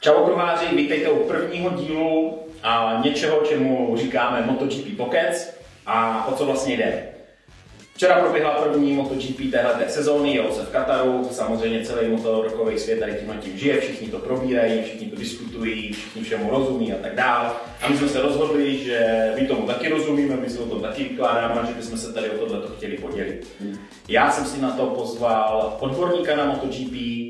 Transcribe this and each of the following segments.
Čau druháři, vítejte u prvního dílu a něčeho, čemu říkáme MotoGP Pockets a o co vlastně jde. Včera proběhla první MotoGP téhleté sezóny, jelo se v Kataru, samozřejmě celý motorokový svět tady tímhle tím žije, všichni to probírají, všichni to diskutují, všichni všemu rozumí a tak dál. A my jsme se rozhodli, že my tomu taky rozumíme, my si o tom taky vykládáme a že bychom se tady o tohle chtěli podělit. Já jsem si na to pozval odborníka na MotoGP,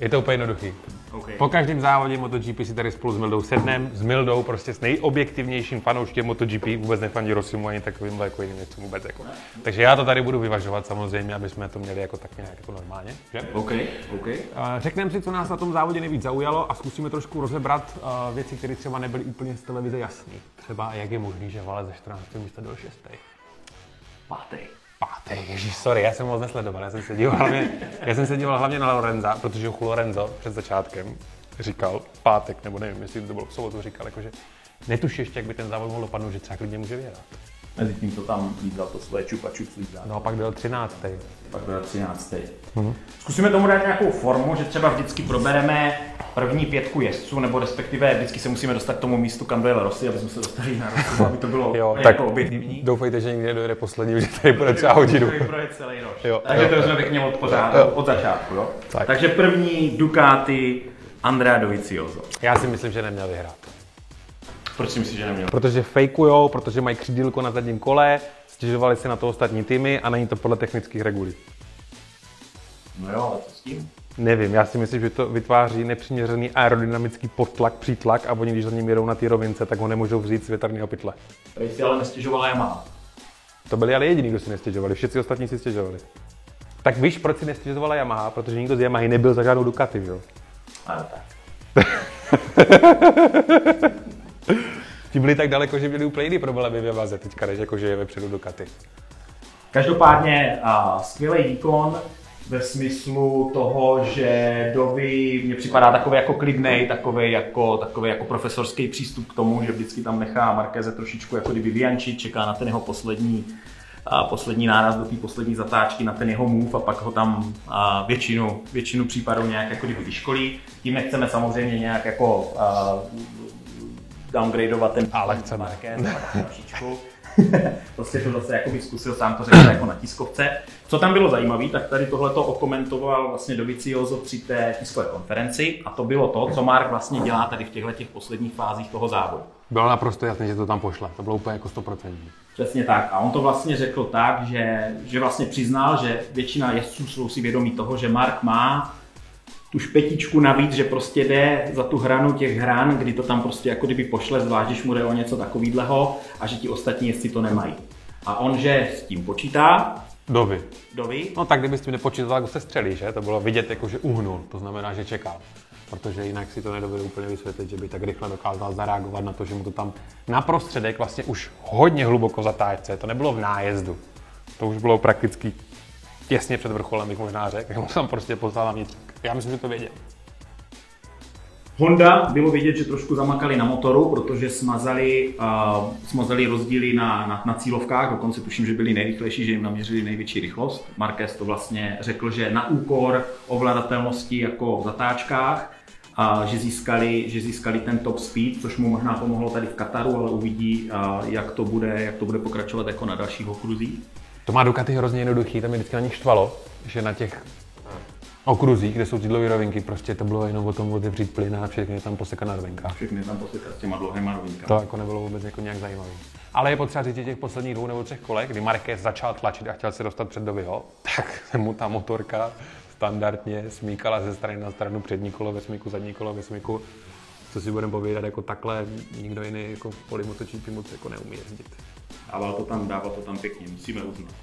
Je to úplně jednoduchý. Okay. Po každém závodě MotoGP si tady spolu s Mildou sednem, s Mildou prostě s nejobjektivnějším fanouškem MotoGP, vůbec nefandí Rosimu ani takovým jako jiným věcem vůbec. Jako. Takže já to tady budu vyvažovat samozřejmě, aby jsme to měli jako tak nějak jako normálně. Že? OK, OK. Řekneme si, co nás na tom závodě nejvíc zaujalo a zkusíme trošku rozebrat uh, věci, které třeba nebyly úplně z televize jasné. Třeba jak je možný, že Vale ze 14. místa do 6. Pátý. Pátý, ježíš, sorry, já jsem moc nesledoval, já jsem se díval hlavně, já jsem se díval hlavně na Lorenza, protože Chu Lorenzo před začátkem říkal pátek, nebo nevím, jestli to bylo v sobotu, říkal, jakože netuší ještě, jak by ten závod mohl dopadnout, že třeba klidně může vyhrát. Mezi tím to tam lízal to svoje čupa čup No a pak byl 13. Pak byl 13. Mm-hmm. Zkusíme tomu dát nějakou formu, že třeba vždycky probereme první pětku jezdců, nebo respektive vždycky se musíme dostat k tomu místu, kam dojel Rossi, aby jsme se dostali na Rossi, aby to bylo jo, tak jako objektivní. Doufejte, že nikdy nedojde poslední, že tady bude třeba hodinu. celý. Jo, Takže jo, to jsme pěkně od, pořád, od začátku. Jo? Tak. Takže první Ducati Andrea Dovizioso. Já si myslím, že neměl vyhrát. Proč si myslíš, že neměl? Protože fejkujou, protože mají křídílko na zadním kole, stěžovali si na to ostatní týmy a není to podle technických regulí. No jo, ale co s tím? Nevím, já si myslím, že to vytváří nepřiměřený aerodynamický podtlak, přítlak a oni, když za ním jedou na té rovince, tak ho nemůžou vzít z větrného pytle. Tady si ale nestěžovala Yamaha. To byli ale jediní, kdo si nestěžovali, všichni ostatní si stěžovali. Tak víš, proč si nestěžovala Yamaha? Protože nikdo z Yamahy nebyl za žádnou Ducati, jo? Ano, tak. Ti byli tak daleko, že měli úplně jiný problémy ve vaze teďka, než jako, že je vepředu Ducati. Každopádně uh, skvělý výkon ve smyslu toho, že Dovi mně připadá takový jako klidnej, takový jako, takový jako profesorský přístup k tomu, že vždycky tam nechá Markéze trošičku jako kdyby vyjančit, čeká na ten jeho poslední a poslední náraz do té poslední zatáčky na ten jeho move a pak ho tam a většinu, většinu případů nějak jako kdyby vyškolí. Tím nechceme samozřejmě nějak jako a, downgradeovat ten Ale chceme. Marquez, trošičku. prostě to zase jako zkusil, sám to řekl jako na tiskovce. Co tam bylo zajímavé, tak tady tohle to okomentoval vlastně Dovizioso při té tiskové konferenci a to bylo to, co Mark vlastně dělá tady v těchto těch posledních fázích toho závodu. Bylo naprosto jasné, že to tam pošle. To bylo úplně jako 100%. Přesně tak. A on to vlastně řekl tak, že, že vlastně přiznal, že většina jezdců jsou si vědomí toho, že Mark má tu špetičku navíc, že prostě jde za tu hranu těch hran, kdy to tam prostě jako kdyby pošle, zvlášť když mu jde o něco takového a že ti ostatní jezdci to nemají. A on, že s tím počítá, Dovi. Dovi? No tak kdyby s tím nepočítal, tak se střelí, že? To bylo vidět, jako, že uhnul, to znamená, že čekal. Protože jinak si to nedovedu úplně vysvětlit, že by tak rychle dokázal zareagovat na to, že mu to tam na prostředek vlastně už hodně hluboko zatáčce, to nebylo v nájezdu. To už bylo prakticky těsně před vrcholem, bych možná řekl, jak mu tam prostě poslal na vnitřek. Já myslím, že to věděl. Honda bylo vidět, že trošku zamakali na motoru, protože smazali, uh, smazali rozdíly na, na, na cílovkách, dokonce tuším, že byli nejrychlejší, že jim naměřili největší rychlost. Marquez to vlastně řekl, že na úkor ovladatelnosti jako v zatáčkách, a že získali, že získali ten top speed, což mu možná pomohlo tady v Kataru, ale uvidí, jak to bude, jak to bude pokračovat jako na dalších okruzích. To má Ducati hrozně jednoduchý, tam je vždycky na nich štvalo, že na těch okruzích, kde jsou ty dlouhé rovinky, prostě to bylo jenom o tom otevřít plyn a všechny tam posekat na rovinkách. Všechny tam posekat s těma dlouhýma rovinkami. To jako nebylo vůbec jako nějak zajímavé. Ale je potřeba říct, že těch posledních dvou nebo třech kolech, kdy Marquez začal tlačit a chtěl se dostat před Dovyho, tak se mu ta motorka standardně smíkala ze strany na stranu přední kolo ve smíku, zadní kolo ve smíku. Co si budeme povídat, jako takhle nikdo jiný jako v poli MotoGP moc jako neumí jezdit. Dával to tam, dával to tam pěkně, musíme uznat.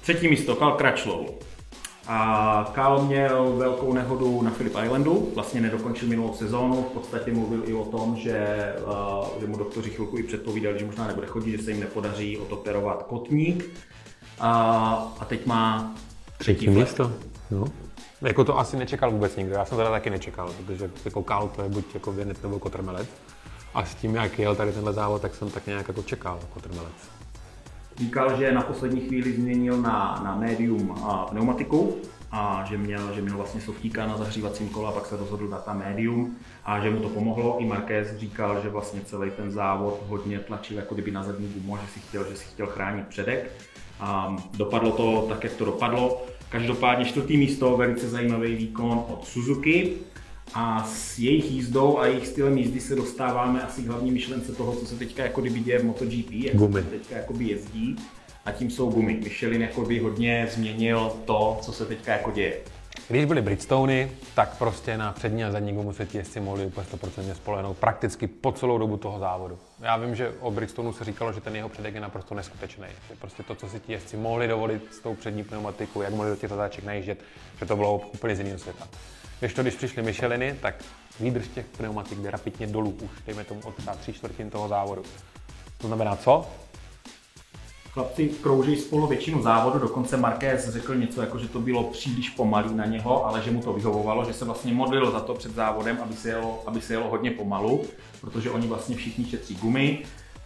Třetí místo, Karl Kračlov. A Karl měl velkou nehodu na Philip Islandu, vlastně nedokončil minulou sezónu, v podstatě mluvil i o tom, že, uh, že mu doktoři chvilku i předpovídali, že možná nebude chodit, že se jim nepodaří otoperovat kotník. A, a teď má třetí, třetí místo. No. Jako to asi nečekal vůbec nikdo, já jsem teda taky nečekal, protože jako Kál to je buď jako věnec nebo kotrmelec. A s tím, jak jel tady tenhle závod, tak jsem tak nějak jako čekal kotrmelec. Říkal, že na poslední chvíli změnil na, na médium a pneumatiku a že měl, že měl vlastně softíka na zahřívacím kole a pak se rozhodl dát tam médium a že mu to pomohlo. I Marquez říkal, že vlastně celý ten závod hodně tlačil jako kdyby na zadní gumu, že si chtěl, že si chtěl chránit předek. A dopadlo to tak, jak to dopadlo. Každopádně čtvrtý místo, velice zajímavý výkon od Suzuki. A s jejich jízdou a jejich stylem jízdy se dostáváme asi k hlavní myšlence toho, co se teďka jako kdyby děje v MotoGP, jak Gumy. se teďka jakoby jezdí. A tím jsou gumy. Michelin jakoby hodně změnil to, co se teďka jako děje. Když byly Bridgestony, tak prostě na přední a zadní gumu se ti jezdci mohli úplně 100% spolehnout prakticky po celou dobu toho závodu. Já vím, že o Bridgestonu se říkalo, že ten jeho předek je naprosto neskutečný. Že prostě to, co si ti jezdci mohli dovolit s tou přední pneumatikou, jak mohli do těch zatáček najíždět, že to bylo úplně z jiného světa. Když to, když přišly Micheliny, tak výdrž těch pneumatik jde rapidně dolů už, dejme tomu od třeba tři čtvrtin toho závodu. To znamená co? Chlapci krouží spolu většinu závodu, dokonce Marquez řekl něco jako, že to bylo příliš pomalý na něho, ale že mu to vyhovovalo, že se vlastně modlil za to před závodem, aby se jelo, aby se jelo hodně pomalu, protože oni vlastně všichni šetří gumy.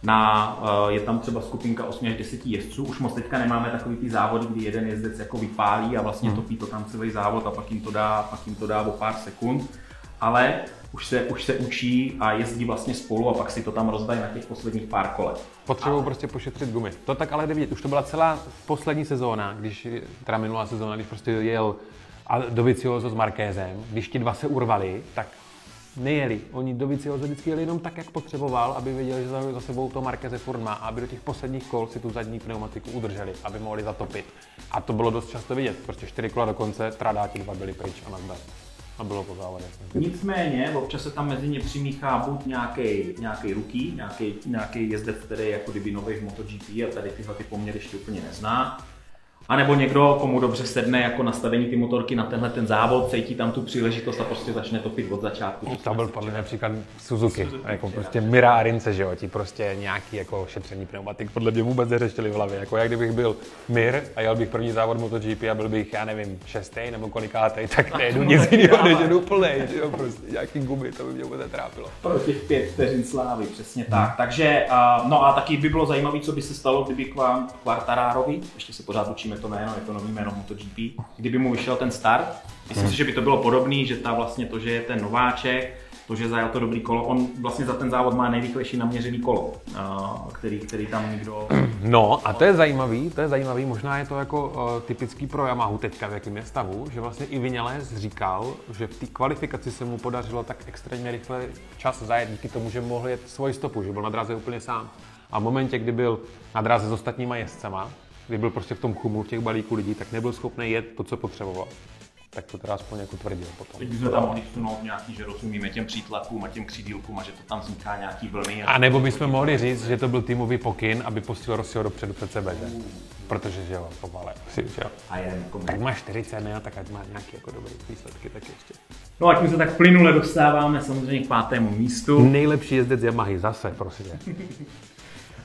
Na, eh, je tam třeba skupinka 8 až 10 jezdců, už moc teďka nemáme takový ty závody, kdy jeden jezdec jako vypálí a vlastně topí to tam celý závod a pak jim to dá, pak jim to dá o pár sekund. Ale už se, už se učí a jezdí vlastně spolu a pak si to tam rozdají na těch posledních pár kolech. Potřebují prostě pošetřit gumy. To tak ale jde vidět. Už to byla celá poslední sezóna, když, teda minulá sezóna, když prostě jel a Dovizioso s Markézem, když ti dva se urvali, tak nejeli. Oni Dovizioso vždycky jeli jenom tak, jak potřeboval, aby věděli, že za, sebou to Markéze furt má, a aby do těch posledních kol si tu zadní pneumatiku udrželi, aby mohli zatopit. A to bylo dost často vidět. Prostě čtyři kola do konce, tradáti dva byli pryč a nazdar. A bylo po závodě. Nicméně, občas se tam mezi ně přimíchá buď nějaký, nějaký ruký, nějaký, nějaký jezdec, který je jako kdyby nový v MotoGP a tady tyhle ty poměry ještě úplně nezná. A nebo někdo, komu dobře sedne jako nastavení ty motorky na tenhle ten závod, cítí tam tu příležitost a prostě začne topit od začátku. To byl podle například Suzuki, jako prostě Mira a Rince, že jo, ti prostě nějaký jako šetření pneumatik podle mě vůbec neřešili v hlavě, jako jak kdybych byl Mir a jel bych první závod MotoGP a byl bych, já nevím, šestý nebo kolikátý, tak nejedu nic jiného, než jedu plnej, že jo, prostě nějaký gumy, to by mě vůbec netrápilo. Pro těch pět vteřin slávy, přesně tak. Takže, uh, no a taky by bylo zajímavé, co by se stalo, kdyby k vám Quartararovi, ještě se pořád učíme to jméno, je to nový jméno MotoGP, kdyby mu vyšel ten start. Myslím si, že by to bylo podobné, že ta vlastně to, že je ten nováček, to, že zajel to dobrý kolo, on vlastně za ten závod má nejrychlejší naměřený kolo, uh, který, který tam nikdo... No a to je zajímavý, to je zajímavý, možná je to jako uh, typický pro Yamahu teďka, v jakém je stavu, že vlastně i Vinales říkal, že v té kvalifikaci se mu podařilo tak extrémně rychle čas zajet díky tomu, že mohl jet svoji stopu, že byl na dráze úplně sám. A v momentě, kdy byl na dráze s ostatníma jezdcema, kdy byl prostě v tom chumu, v těch balíků lidí, tak nebyl schopný jet to, co potřeboval. Tak to teda aspoň jako tvrdil potom. Teď bychom tam mohli vsunout nějaký, že rozumíme těm přítlakům a těm křídílkům a že to tam vzniká nějaký vlny. A nebo bychom mohli říct, že to byl týmový pokyn, aby pustil Rossiho dopředu před sebe, že? Protože, že jo, pomale, si, že jo. A jen Tak má 40, ne, tak ať má nějaký jako dobrý výsledky, tak ještě. No a tím se tak plynule dostáváme samozřejmě k pátému místu. Nejlepší jezdec Yamahy zase, prosím.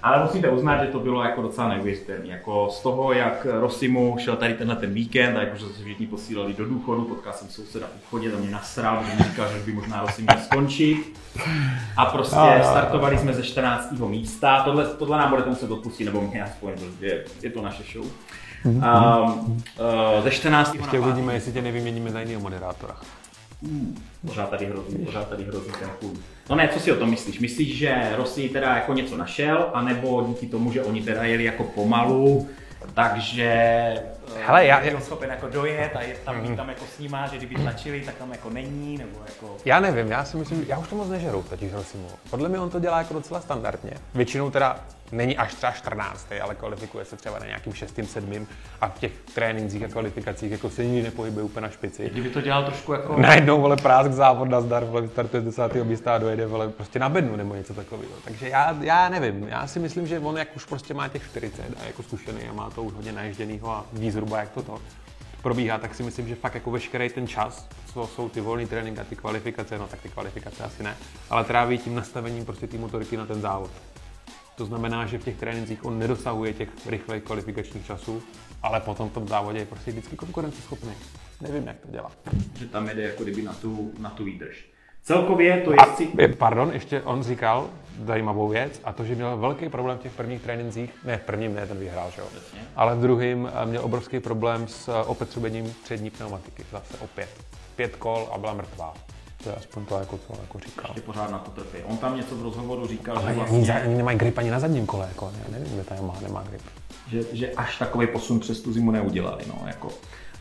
Ale musíte uznat, že to bylo jako docela neuvěřitelné. Jako z toho, jak Rosimu šel tady tenhle ten víkend, a jakože se všichni posílali do důchodu, potkal jsem souseda v obchodě, tam mě nasral, protože mi říkal, že by možná Rosim měl skončit. A prostě startovali jsme ze 14. místa. Tohle, tohle nám budete muset odpustit, nebo mě aspoň, protože je to naše show. Um, uh, ze 14. Ještě uvidíme, jestli tě nevyměníme za jiného moderátora. Pořád tady hrozí, pořád tady hrozí ten půl. No ne, co si o tom myslíš? Myslíš, že Rossi teda jako něco našel, anebo díky tomu, že oni teda jeli jako pomalu, takže Hele, já- byl schopen jako dojet a je tam, mm. tam jako snímá, že kdyby tlačili, tak tam jako není, nebo jako... Já nevím, já si myslím, já už to moc nežeru, totiž Rosimu. Podle mě on to dělá jako docela standardně. Většinou teda není až třeba 14, ale kvalifikuje se třeba na nějakým 6. 7. a v těch trénincích a kvalifikacích jako se nikdy nepohybuje úplně na špici. Kdyby to dělal trošku jako... Najednou, vole, prásk závod na zdar, vole, startuje z 10. místa a dojede, vole, prostě na bednu nebo něco takového. Takže já, já nevím, já si myslím, že on jak už prostě má těch 40 a jako zkušený a má to už hodně naježděnýho a ví zhruba, jak to to probíhá, tak si myslím, že fakt jako veškerý ten čas, co jsou ty volný trénink a ty kvalifikace, no tak ty kvalifikace asi ne, ale tráví tím nastavením prostě ty motorky na ten závod. To znamená, že v těch trénincích on nedosahuje těch rychlých kvalifikačních časů, ale potom v tom závodě je prostě vždycky konkurenceschopný. Nevím, jak to dělá. že tam jede jako kdyby na tu, na tu výdrž. Celkově to A, jezdci... je- pardon, ještě on říkal zajímavou věc a to, že měl velký problém v těch prvních trénincích, ne v prvním, ne, ten vyhrál, že jo, ale v druhém eh, měl obrovský problém s eh, opotřebením přední pneumatiky, zase opět. Pět kol a byla mrtvá. To je aspoň to, jako, co on jako říkal. Ještě pořád na to trpí. On tam něco v rozhovoru říkal, že Ale vlastně... ani, ani nemají grip ani na zadním kole, jako, já nevím, kde ta Yamaha nemá grip. že, že až takový posun přes tu zimu neudělali. No, jako.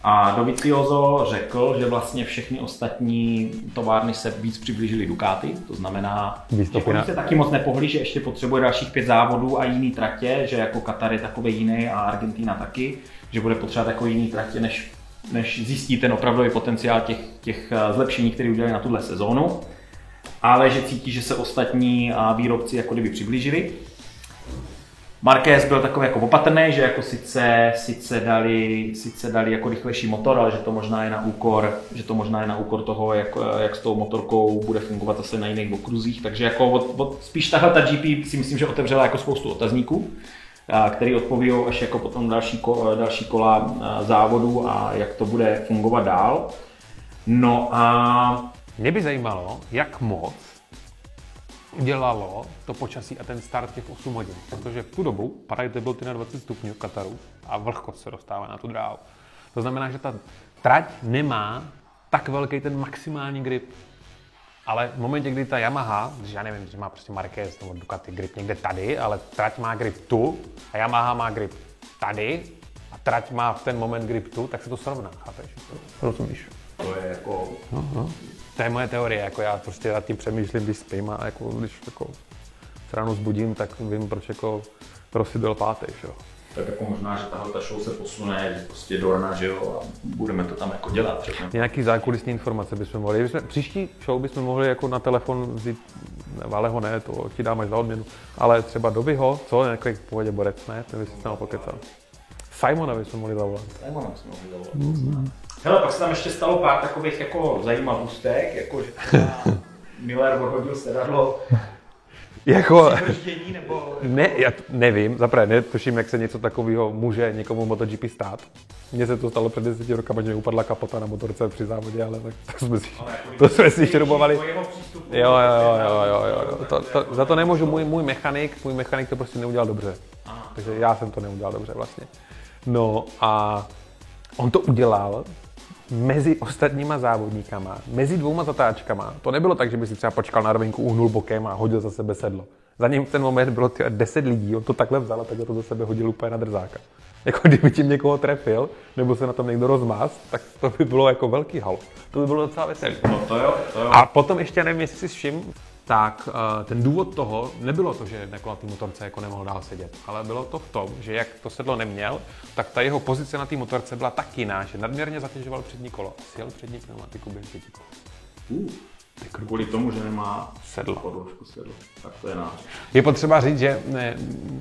A Dovizioso řekl, že vlastně všechny ostatní továrny se víc přiblížily Ducati, to znamená, to že se taky moc nepohli, že ještě potřebuje dalších pět závodů a jiný tratě, že jako Katar je takový jiný a Argentina taky, že bude potřebovat jako jiný tratě, než, než zjistí ten opravdový potenciál těch, těch eh, zlepšení, které udělali na tuhle sezónu, ale že cítí, že se ostatní eh, výrobci jako kdyby přiblížili. Marquez byl takový jako opatrný, že jako sice, sice, dali, sice dali jako rychlejší motor, ale že to možná je na úkor, že to možná je na úkor toho, jak, jak s tou motorkou bude fungovat zase na jiných okruzích. Takže jako od, od, spíš tahle ta GP si myslím, že otevřela jako spoustu otazníků, který odpoví až jako potom další, ko, další kola závodu a jak to bude fungovat dál. No a Mě by zajímalo, jak moc udělalo to počasí a ten start těch 8 hodin. Protože v tu dobu padají teploty na 20 stupňů v Kataru a vlhkost se dostává na tu dráhu. To znamená, že ta trať nemá tak velký ten maximální grip. Ale v momentě, kdy ta Yamaha, když já nevím, že má prostě Marquez nebo Ducati grip někde tady, ale trať má grip tu a Yamaha má grip tady a trať má v ten moment grip tu, tak se to srovná, chápeš? Rozumíš? to je jako To je moje teorie, jako já prostě nad tím přemýšlím, když spím a jako, když jako se ráno zbudím, tak vím, proč jako Rossi byl pátý, že jo. tak jako možná, že tahle ta show se posune prostě do rana, že jo, a budeme to tam jako dělat. Řekněme. Nějaký zákulisní informace bychom mohli. Bychom, příští show bychom mohli jako na telefon vzít, ne, Valeho ne, to ti dám až za odměnu, ale třeba Dobyho, co, nějaký v pohodě borec, ne, ten by si s námi pokecal. Simona bychom mohli zavolat. Zajímavé jsme mohli zavolat. Hele, pak se tam ještě stalo pár takových jako zajímavostek, jako že Miller odhodil sedadlo Jako, nebo... ne, já t- nevím, zaprvé netuším, jak se něco takového může někomu v MotoGP stát. Mně se to stalo před deseti rokama, že mi upadla kapota na motorce při závodě, ale tak to jsme si, to jsme si šrubovali. Jo, jo, jo, jo, jo, jo. To, to, za to nemůžu, můj, můj mechanik, můj mechanik to prostě neudělal dobře. Takže já jsem to neudělal dobře vlastně. No a on to udělal mezi ostatníma závodníkama, mezi dvouma zatáčkama. To nebylo tak, že by si třeba počkal na rovinku, uhnul bokem a hodil za sebe sedlo. Za ním v ten moment bylo tyhle 10 lidí, on to takhle vzal a takhle to za sebe hodil úplně na drzáka. Jako kdyby tím někoho trefil, nebo se na tom někdo rozmáz, tak to by bylo jako velký hal. To by bylo docela veselý. No to jo, to jo. A potom ještě nevím, jestli si všim, tak uh, ten důvod toho nebylo to, že na té motorce jako nemohl dál sedět, ale bylo to v tom, že jak to sedlo neměl, tak ta jeho pozice na té motorce byla tak jiná, že nadměrně zatěžoval přední kolo a sjel přední pneumatiku během pěti kol. Uh, kvůli tomu, že nemá Sedlo. podložku sedlo. Tak to je náš. Je potřeba říct, že ne,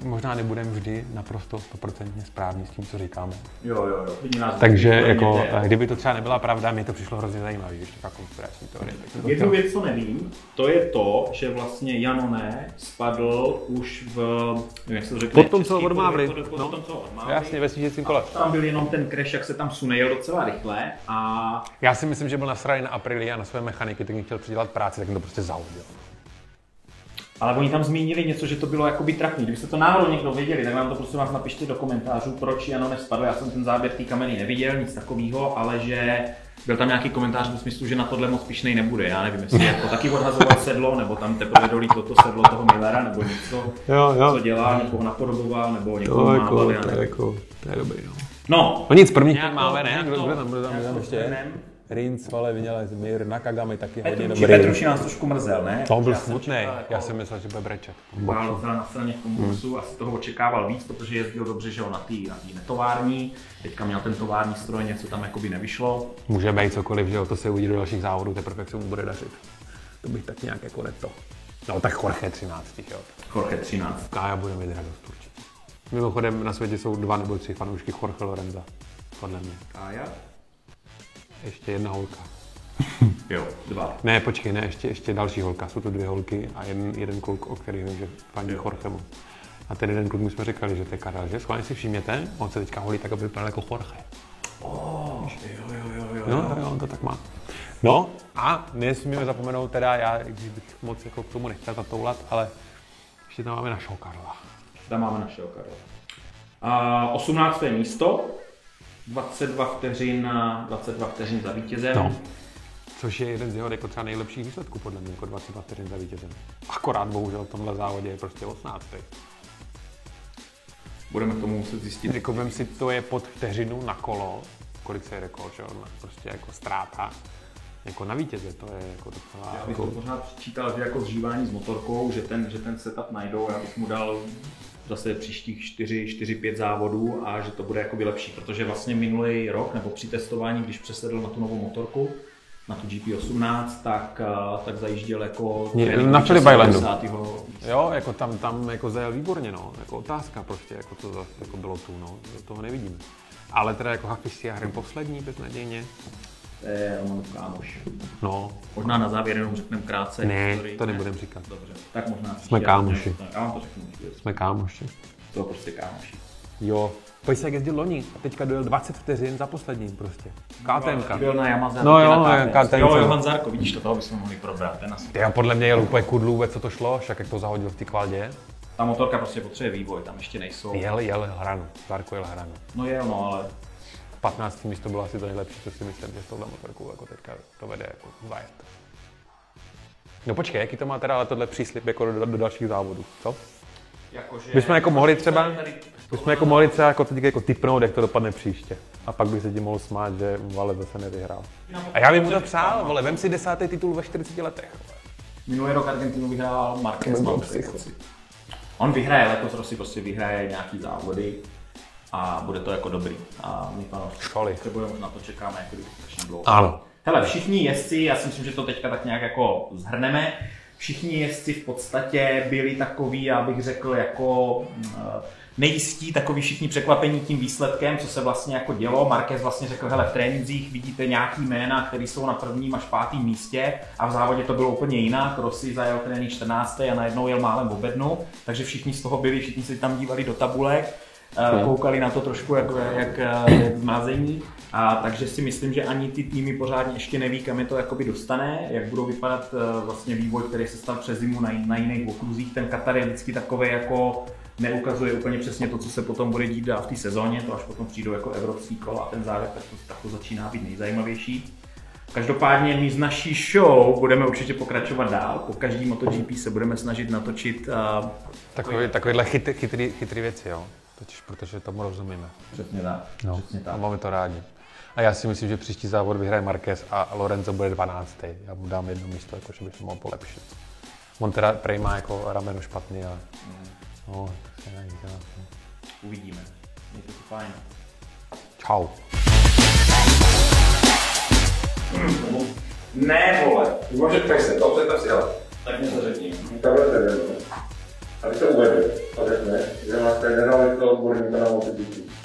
možná nebudeme vždy naprosto stoprocentně správní s tím, co říkáme. Jo, jo, jo. Nás Takže jako, eh, kdyby to třeba nebyla pravda, mně to přišlo hrozně zajímavé, že taková konspirační teorie. tak Jednu věc, co nevím, to je to, že vlastně Janone spadl už v, nevím, jak se to řekne, Po tom, co odmávli. No. tom, co odmávli. Jasně, ve snížecím kole. Tam byl jenom ten crash, jak se tam sune, jel docela rychle a Já si myslím, že byl nasraný na Aprilia a na své mechaniky, tak mi chtěl přidělat práci, tak mi to prostě zahodil. Ale oni tam zmínili něco, že to bylo jakoby trapný. Kdybyste to náhodou někdo věděli, tak nám to prosím vás napište do komentářů, proč Jano nespadl. Já jsem ten záběr té kameny neviděl, nic takového, ale že byl tam nějaký komentář v smyslu, že na tohle moc pišnej nebude. Já nevím, jestli jako taky odhazoval sedlo, nebo tam teprve dolí toto sedlo toho Millera, nebo něco, Jo, jo. co dělal, někoho napodoboval, nebo někoho mával, já nevím. jako, to je dobrý, no. No, No nic, první Nějak máme, to- ne? nějak Kdo, to- kdo tam, kdo tam, kdo tam nějak shrnem. Rinc, Vale, Vinales, Mir, Nakagami taky hodně Petruši, dobrý. Petruši nás trošku mrzel, ne? To byl Já smutný, čekal, jako- já jsem myslel, že bude brečet. Bál docela na straně v tom boxu, asi toho očekával víc, protože jezdil dobře, že jo, na té na tý netovární. Teďka měl ten tovární stroj, něco tam jakoby nevyšlo. Může být cokoliv, že jo, to se uvidí do dalších závodů, teprve jak se mu bude dařit. To bych tak nějak jako neto. No tak Jorge 13, jo. Jorge 13. Kája bude mít radost určitě. Mimochodem na světě jsou dva nebo tři fanoušky Jorge Lorenza, podle mě. Kája? Ještě jedna holka. Jo, dva. Ne, počkej, ne, ještě, ještě další holka. Jsou to dvě holky a jeden, jeden kluk, o který vím, že Jo. Jorgemu. A ten jeden kluk my jsme říkali, že to je Karel, že? Schválně si všimněte, on se teďka holí tak, aby vypadal jako Jorge. Oh, jo, jo, jo, jo. Jo, jo, on to tak má. No a nesmíme zapomenout teda, já když bych moc jako k tomu nechtěl zatoulat, ale ještě tam máme našeho Karla. Tam máme našeho Karla. A 18. místo, 22 vteřin, 22 vteřin za vítězem. No. Což je jeden z jeho jako třeba nejlepších výsledků podle mě, jako 22 vteřin za vítězem. Akorát bohužel v tomhle závodě je prostě 18. Budeme k tomu muset zjistit. Jako vem si, to je pod vteřinu na kolo, kolik se jede kolo, že jo, prostě jako ztráta. Jako na vítěze, to je jako docela... Já bych to pořád přičítal, že jako zžívání s motorkou, že ten, že ten setup najdou, já bych mu dal zase příštích 4, 4, 5 závodů a že to bude jako lepší, protože vlastně minulý rok nebo při testování, když přesedl na tu novou motorku, na tu GP18, tak, eh, tak zajížděl jako... Na Philip Islandu. Jo, jako tam, tam jako zajel výborně, no. Jako otázka prostě, jako to zase jako bylo tu, no. Toho nevidím. Ale teda jako Hafisi a poslední beznadějně. To je Romanův kámoš. No. Možná na závěr jenom řekneme krátce. Ne, historii. to nebudem říkat. Dobře, tak možná Jsme kámoši. Já vám to řeknu. Jsme kámoši. To prostě kámoši. Jo, Pojď se, jak jezdil loni a teďka dojel 20 vteřin za posledním prostě. KTM. Byl na Yamaze. No jo, na KTM. Jo, Johan Zarko, vidíš, to toho bychom mohli probrat. Ten asi. Já podle mě jel úplně kudlu vůbec, co to šlo, však jak to zahodil v té kvaldě. Ta motorka prostě potřebuje vývoj, tam ještě nejsou. Jel, jel hranu, Zarko jel hranu. No je, no, ale 15. místo bylo asi to nejlepší, co si myslím, že s touhle motorkou jako teďka to vede jako zajet. No počkej, jaký to má teda ale tohle příslip jako do, do dalších závodů, co? Jakože, jsme jako mohli třeba, jsme jako mohli třeba jako teď jako typnout, jak to dopadne příště. A pak by se ti mohl smát, že Vale zase nevyhrál. A já bych mu to přál, vole, vem si desátý titul ve 40 letech. Minulý rok Argentinu vyhrál Marquez. On vyhraje letos, prostě vyhraje nějaký závody a bude to jako dobrý. A my to Školy. na to čekáme jako strašně dlouho. Ano. Hele, všichni jezdci, já si myslím, že to teďka tak nějak jako zhrneme, všichni jezdci v podstatě byli takový, já bych řekl, jako eh, nejistí, takový všichni překvapení tím výsledkem, co se vlastně jako dělo. Marquez vlastně řekl, hele, v trénincích vidíte nějaký jména, které jsou na prvním až pátém místě a v závodě to bylo úplně jinak. Rossi zajel trénink 14. a najednou jel málem v obednu, takže všichni z toho byli, všichni se tam dívali do tabulek koukali na to trošku jako, jak, jak zmázení. A takže si myslím, že ani ty týmy pořádně ještě neví, kam je to jakoby dostane, jak budou vypadat eh, vlastně vývoj, který se stal přes zimu na, na jiných okruzích. Ten Katar je vždycky takový jako neukazuje úplně přesně to, co se potom bude dít dál v té sezóně, to až potom přijdou jako evropský kol a ten závěr tak to, tak to začíná být nejzajímavější. Každopádně my z naší show budeme určitě pokračovat dál. Po každý MotoGP se budeme snažit natočit uh, Takový, takovýhle chytrý, chytrý, chytrý věci, jo. Totiž protože tomu rozumíme. Přesně tak. No, Přesně tak. A máme to rádi. A já si myslím, že příští závod vyhraje Marquez a Lorenzo bude 12. Já mu dám jedno místo, jako že bych mohl polepšit. On teda prej má jako rameno špatný, ale mm. no, se no. Uvidíme. Je to fajn. Čau. Ne, vole. Může se, to představ si, ale. Tak mě to řekni. Takhle to je. Aby to uvedl, a řekne, že máte nenávisť odborníka na MotoGP.